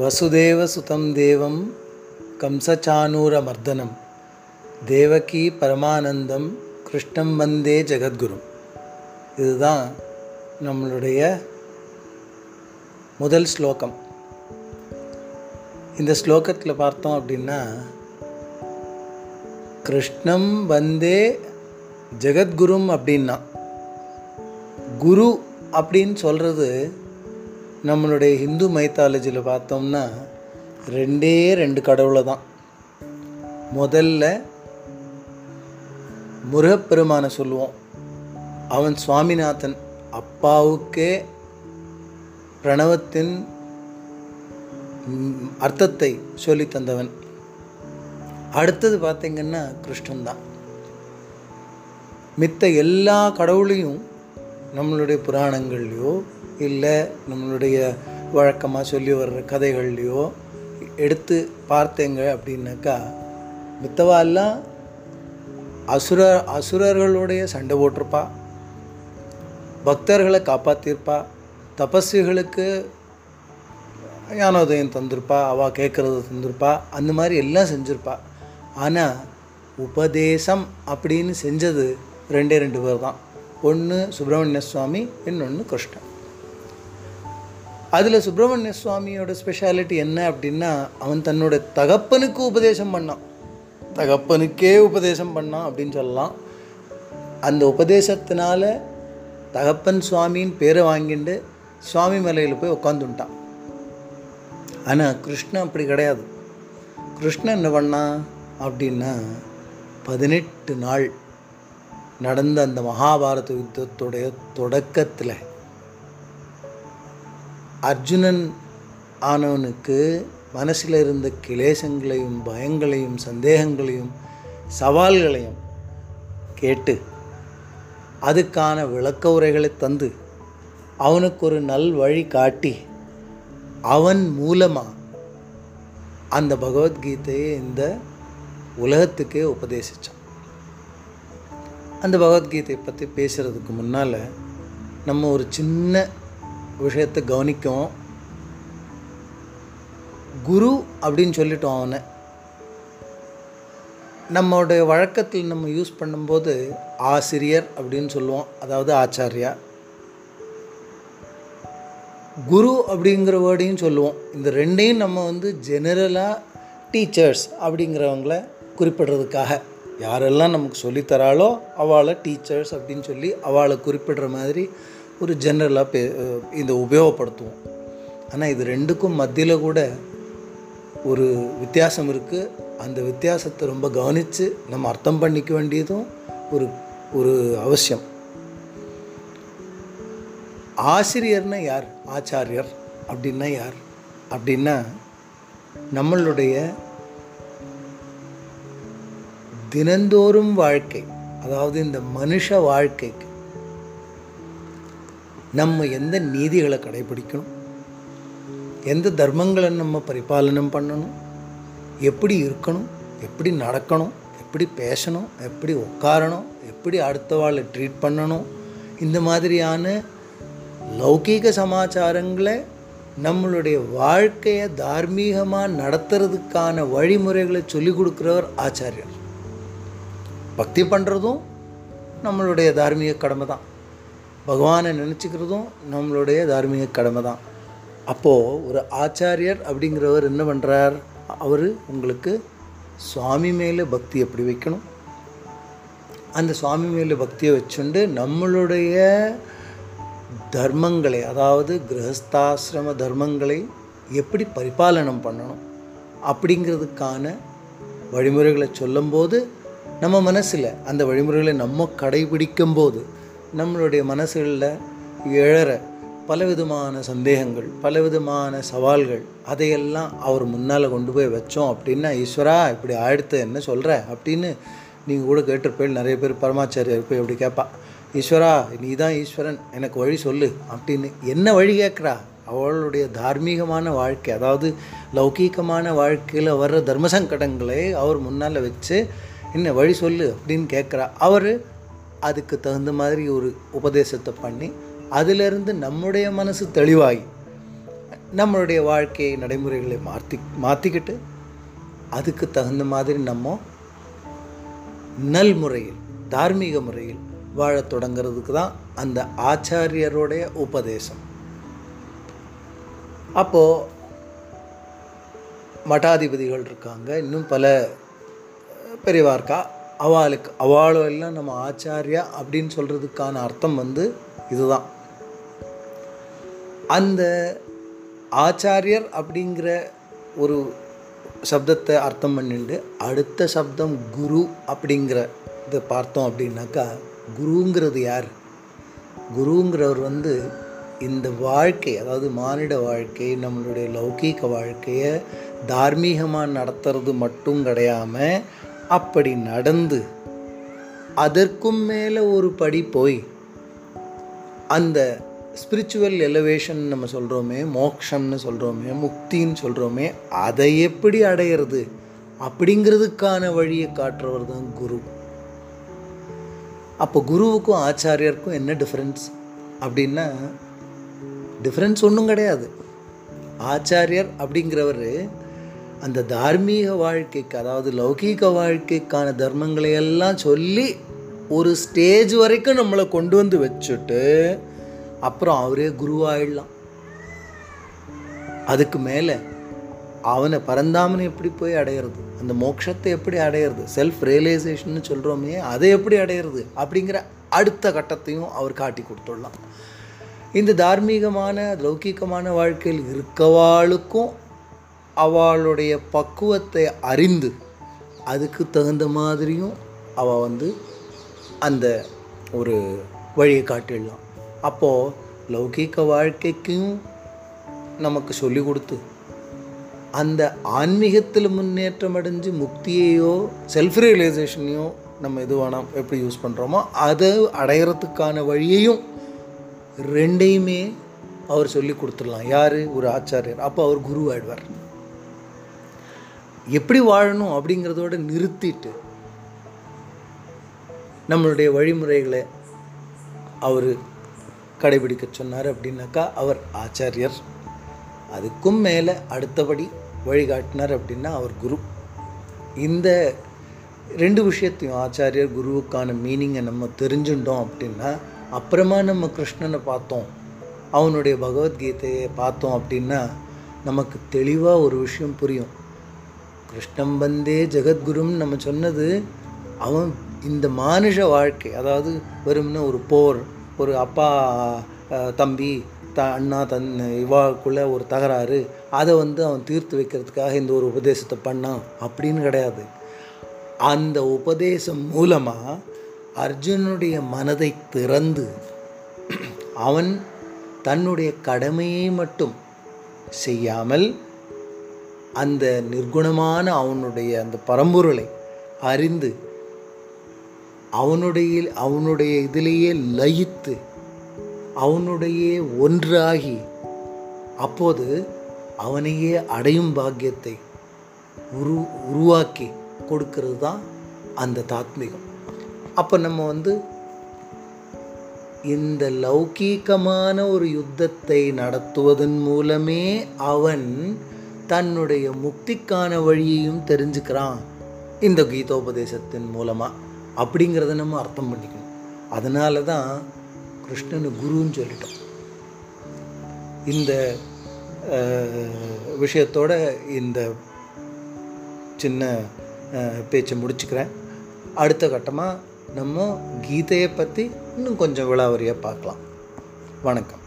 வசுதேவ சுதம் தேவம் கம்சச்சானூரமர்தனம் தேவகி பரமானந்தம் கிருஷ்ணம் வந்தே ஜெகத்குரு. இதுதான் நம்மளுடைய முதல் ஸ்லோகம். இந்த ஸ்லோகத்தில் பார்த்தோம் அப்படின்னா கிருஷ்ணம் வந்தே ஜெகத்குரும் அப்படின்னா குரு அப்படின்னு சொல்கிறது நம்மளுடைய ஹிந்து மைத்தாலஜியில் பார்த்தோம்னா ரெண்டே ரெண்டு கடவுளை தான். முதல்ல முருகப்பெருமானை சொல்லுவோம். அவன் சுவாமிநாதன். அப்பாவுக்கே பிரணவத்தின் அர்த்தத்தை சொல்லி தந்தவன். அடுத்தது பார்த்தீங்கன்னா கிருஷ்ணன் தான். மித்த எல்லா கடவுளையும் நம்மளுடைய புராணங்கள்லையோ இல்லை நம்மளுடைய வழக்கமாக சொல்லி வர்ற கதைகள்லையோ எடுத்து பார்த்தேங்க அப்படின்னாக்கா மித்தவாலாம் அசுர அசுரர்களுடைய சண்டை போட்டிருப்பா. பக்தர்களை காப்பாற்றிருப்பா தபஸ்விகளுக்கு ஞானோதயம் தந்திருப்பா. அவள் கேட்குறத தந்திருப்பா. அந்த மாதிரி எல்லாம் செஞ்சுருப்பா. ஆனால் உபதேசம் அப்படின்னு செஞ்சது ரெண்டே ரெண்டு பேர் தான் ஒன்று சுப்பிரமணிய சுவாமி இன்னொன்று கிருஷ்ணன். அதில் சுப்பிரமணிய சுவாமியோட ஸ்பெஷாலிட்டி என்ன அப்படின்னா அவன் தன்னோட தகப்பனுக்கு உபதேசம் பண்ணான். தகப்பனுக்கே உபதேசம் பண்ணான் அப்படின்னு சொல்லலாம். அந்த உபதேசத்தினால தகப்பன் சுவாமின்னு பேரை வாங்கிட்டு சுவாமி மலையில் போய் உட்காந்துட்டான் ஆனால் கிருஷ்ணன் அப்படி கிடையாது. கிருஷ்ணன் என்ன பண்ணான் அப்படின்னா பதினெட்டு நாள் நடந்த அந்த மகாபாரத யுத்தத்துடைய தொடக்கத்தில் அர்ஜுனன் ஆனவனுக்கு மனசில் இருந்த கிளேசங்களையும் பயங்களையும் சந்தேகங்களையும் சவால்களையும் கேட்டு அதுக்கான விளக்க உரைகளை தந்து அவனுக்கு ஒரு நல் வழி காட்டி அவன் மூலமாக அந்த பகவத்கீதையை இந்த உலகத்துக்கே உபதேசித்தான் அந்த பகவத்கீதையை பற்றி பேசுகிறதுக்கு முன்னால் நம்ம ஒரு சின்ன விஷயத்தை கவனிக்கும். குரு அப்படின்னு சொல்லிட்டோம் அவனை. நம்மளுடைய வழக்கத்தில் நம்ம யூஸ் பண்ணும்போது ஆசிரியர் அப்படின்னு சொல்லுவோம். அதாவது ஆச்சாரியா. குரு அப்படிங்கிற வேர்டையும் சொல்லுவோம். இந்த ரெண்டையும் நம்ம வந்து ஜெனரலாக டீச்சர்ஸ் அப்படிங்கிறவங்கள குறிப்பிடுறதுக்காக. யாரெல்லாம் நமக்கு சொல்லித்தராளோ அவளை டீச்சர்ஸ் அப்படின்னு சொல்லி அவளை குறிப்பிடுற மாதிரி ஒரு ஜென்ரலாக பே இதை உபயோகப்படுத்துவோம். ஆனால் இது ரெண்டுக்கும் மத்தியில் கூட ஒரு வித்தியாசம் இருக்குது அந்த வித்தியாசத்தை ரொம்ப கவனித்து நம்ம அர்த்தம் பண்ணிக்க வேண்டியதும் ஒரு ஒரு அவசியம். ஆசிரியர்னா யார்? ஆச்சாரியர் அப்படின்னா யார்? அப்படின்னா நம்மளுடைய தினந்தோறும் வாழ்க்கை அதாவது இந்த மனுஷ வாழ்க்கைக்கு நம்ம எந்த நீதிகளை கடைபிடிக்கணும்? எந்த தர்மங்களை நம்ம பரிபாலனம் பண்ணணும்? எப்படி இருக்கணும்? எப்படி நடக்கணும்? எப்படி பேசணும்? எப்படி உட்காரணும்? எப்படி அடுத்தவாளை ட்ரீட் பண்ணணும்? இந்த மாதிரியான லௌகீக சமாச்சாரங்களை நம்மளுடைய வாழ்க்கையை தார்மீகமாக நடத்துறதுக்கான வழிமுறைகளை சொல்லிக் கொடுக்குறவர் ஆச்சாரியர். பக்தி பண்ணுறதும் நம்மளுடைய தார்மீக கடமை தான். பகவானை நினச்சிக்கிறதும் நம்மளுடைய தார்மீக கடமை தான். அப்போது ஒரு ஆச்சாரியர் அப்படிங்கிறவர் என்ன பண்ணுறார் அவர் உங்களுக்கு சுவாமி மேலே பக்தி எப்படி வைக்கணும்? அந்த சுவாமி மேலே பக்தியை வச்சுண்டு நம்மளுடைய தர்மங்களை அதாவது கிரகஸ்தாசிரம தர்மங்களை எப்படி பரிபாலனம் பண்ணணும்? அப்படிங்கிறதுக்கான வழிமுறைகளை சொல்லும்போது நம்ம மனசில் அந்த வழிமுறைகளை நம்ம கடைபிடிக்கும் போது நம்மளுடைய மனசுகளில் எழற பலவிதமான சந்தேகங்கள் பலவிதமான சவால்கள் அதையெல்லாம் அவர் முன்னால் கொண்டு போய் வச்சோம் அப்படின்னா ஈஸ்வரா இப்படி ஆயிடுத்து என்ன சொல்கிற அப்படின்னு நீங்கள் கூட கேட்டிருப்பேன். நிறைய பேர் பரமாச்சாரியர் போய் இப்படி கேட்பா ஈஸ்வரா நீ தான் ஈஸ்வரன் எனக்கு வழி சொல்லு அப்படின்னு. என்ன வழி கேட்குறா? அவளுடைய தார்மீகமான வாழ்க்கை அதாவது லௌகீகமான வாழ்க்கையில் வர்ற தர்ம சங்கடங்களை அவர் முன்னால் வச்சு என்ன வழி சொல்லு அப்படின்னு கேட்குறா. அவர் அதுக்கு தகுந்த மாதிரி ஒரு உபதேசத்தை பண்ணி அதிலிருந்து நம்முடைய மனசு தெளிவாகி நம்மளுடைய வாழ்க்கை நடைமுறைகளை மாற்றி மாற்றிக்கிட்டு அதுக்கு தகுந்த மாதிரி நம்ம நல் முறையில் தார்மீக முறையில் வாழத் தொடங்கிறதுக்கு தான் அந்த ஆச்சாரியருடைய உபதேசம். அப்போது மட்டாதிபதிகள் இருக்காங்க. இன்னும் பல பெரியவா இருக்கா அவளுக்கு அவளோ எல்லாம் நம்ம ஆச்சாரியா அப்படின்னு சொல்கிறதுக்கான அர்த்தம் வந்து இதுதான். அந்த ஆச்சாரியர் அப்படிங்கிற ஒரு சப்தத்தை அர்த்தம் பண்ணிட்டு அடுத்த சப்தம் குரு அப்படிங்கிற இதை பார்த்தோம் அப்படின்னாக்கா குருங்கிறது யார்? குருங்கிறவர் வந்து இந்த வாழ்க்கை அதாவது மானிட வாழ்க்கை நம்மளுடைய லௌகீக வாழ்க்கையை தார்மீகமாக நடத்துறது மட்டும் கிடையாமல் அப்படி நடந்து அதற்கும் மேலே ஒரு படி போய் அந்த ஸ்பிரிச்சுவல் எலவேஷன் நம்ம சொல்கிறோமே மோக்ஷம்னு சொல்கிறோமே முக்தின்னு சொல்கிறோமே அதை எப்படி அடையிறது? அப்படிங்கிறதுக்கான வழியை காட்டுறவர் தான் குரு. அப்போ குருவுக்கும் ஆச்சாரியருக்கும் என்ன டிஃப்ரென்ஸ் அப்படின்னா டிஃப்ரென்ஸ் ஒன்றும் கிடையாது. ஆச்சாரியர் அப்படிங்கிறவர் அந்த தார்மீக வாழ்க்கைக்கு அதாவது லௌகீக வாழ்க்கைக்கான தர்மங்களை எல்லாம் சொல்லி ஒரு ஸ்டேஜ் வரைக்கும் நம்மளை கொண்டு வந்து வச்சுட்டு அப்புறம் அவரே குருவாயிடலாம். அதுக்கு மேலே அவனை பரந்தாமனை எப்படி போய் அடையிறது? அந்த மோட்சத்தை எப்படி அடையிறது? செல்ஃப் ரியலைசேஷன் சொல்கிறோமே அதை எப்படி அடையிறது? அப்படிங்கிற அடுத்த கட்டத்தையும் அவர் காட்டி கொடுத்துடலாம். இந்த தார்மீகமான லௌகீகமான வாழ்க்கையில் இருக்கவாளுக்கும் அவளுடைய பக்குவத்தை அறிந்து அதுக்கு தகுந்த மாதிரியும் அவள் வந்து அந்த ஒரு வழியை காட்டிடலாம். அப்போது லௌகீக வாழ்க்கைக்கும் நமக்கு சொல்லி கொடுத்து அந்த ஆன்மீகத்தில் முன்னேற்றம் அடைஞ்சு முக்தியையோ செல்ஃப் ரியலைசேஷனையோ நம்ம எது வேணாம் எப்படி யூஸ் பண்ணுறோமோ அதை அடையிறதுக்கான வழியையும் ரெண்டையுமே அவர் சொல்லி கொடுத்துடலாம். யார்? ஒரு ஆச்சாரியர். அப்போ அவர் குரு ஆயிடுவார். எப்படி வாழணும் அப்படிங்கிறதோட நிறுத்திட்டு நம்மளுடைய வழிமுறைகளை அவர் கடைபிடிக்க சொன்னார் அப்படின்னாக்கா அவர் ஆச்சாரியர். அதுக்கும் மேலே அடுத்தபடி வழிகாட்டினார் அப்படின்னா அவர் குரு. இந்த ரெண்டு விஷயத்தையும் ஆச்சாரியர் குருவுக்கான மீனிங்கை நம்ம தெரிஞ்சுட்டோம் அப்படின்னா அப்புறமா நம்ம கிருஷ்ணனை பார்த்தோம் அவனுடைய பகவத்கீதையை பார்த்தோம் அப்படின்னா நமக்கு தெளிவாக ஒரு விஷயம் புரியும். கிருஷ்ணம் வந்தே ஜெகத்குருன்னு நம்ம சொன்னது அவன் இந்த மானுஷ வாழ்க்கை அதாவது வெறும்னா ஒரு போர் ஒரு அப்பா தம்பி த அண்ணா தன் இவாக்குள்ளே ஒரு தகராறு அதை வந்து அவன் தீர்த்து வைக்கிறதுக்காக இந்த ஒரு உபதேசத்தை பண்ணான் அப்படின்னு கிடையாது. அந்த உபதேசம் மூலமாக அர்ஜுனுடைய மனதை திறந்து அவன் தன்னுடைய கடமையை மட்டும் செய்யாமல் அந்த நிர்குணமான அவனுடைய அந்த பரம்பொருளை அறிந்து அவனுடைய அவனுடைய இதிலேயே லயித்து அவனுடைய ஒன்றாகி அப்போது அவனையே அடையும் பாக்கியத்தை உரு உருவாக்கி கொடுக்கிறது தான் அந்த தாத்மிகம். அப்போ நம்ம வந்து இந்த லௌகீகமான ஒரு யுத்தத்தை நடத்துவதன் மூலமே அவன் தன்னுடைய முக்திக்கான வழியையும் தெரிஞ்சுக்கிறான் இந்த கீதோபதேசத்தின் மூலமாக அப்படிங்கிறத நம்ம அர்த்தம் பண்ணிக்கணும். அதனால தான் கிருஷ்ணனு குருன்னு சொல்லிட்டோம். இந்த விஷயத்தோட இந்த சின்ன பேச்சை முடிச்சுக்கிறேன். அடுத்த கட்டமாக நம்ம கீதையை பற்றி இன்னும் கொஞ்சம் விழாவரியாக பார்க்கலாம். வணக்கம்.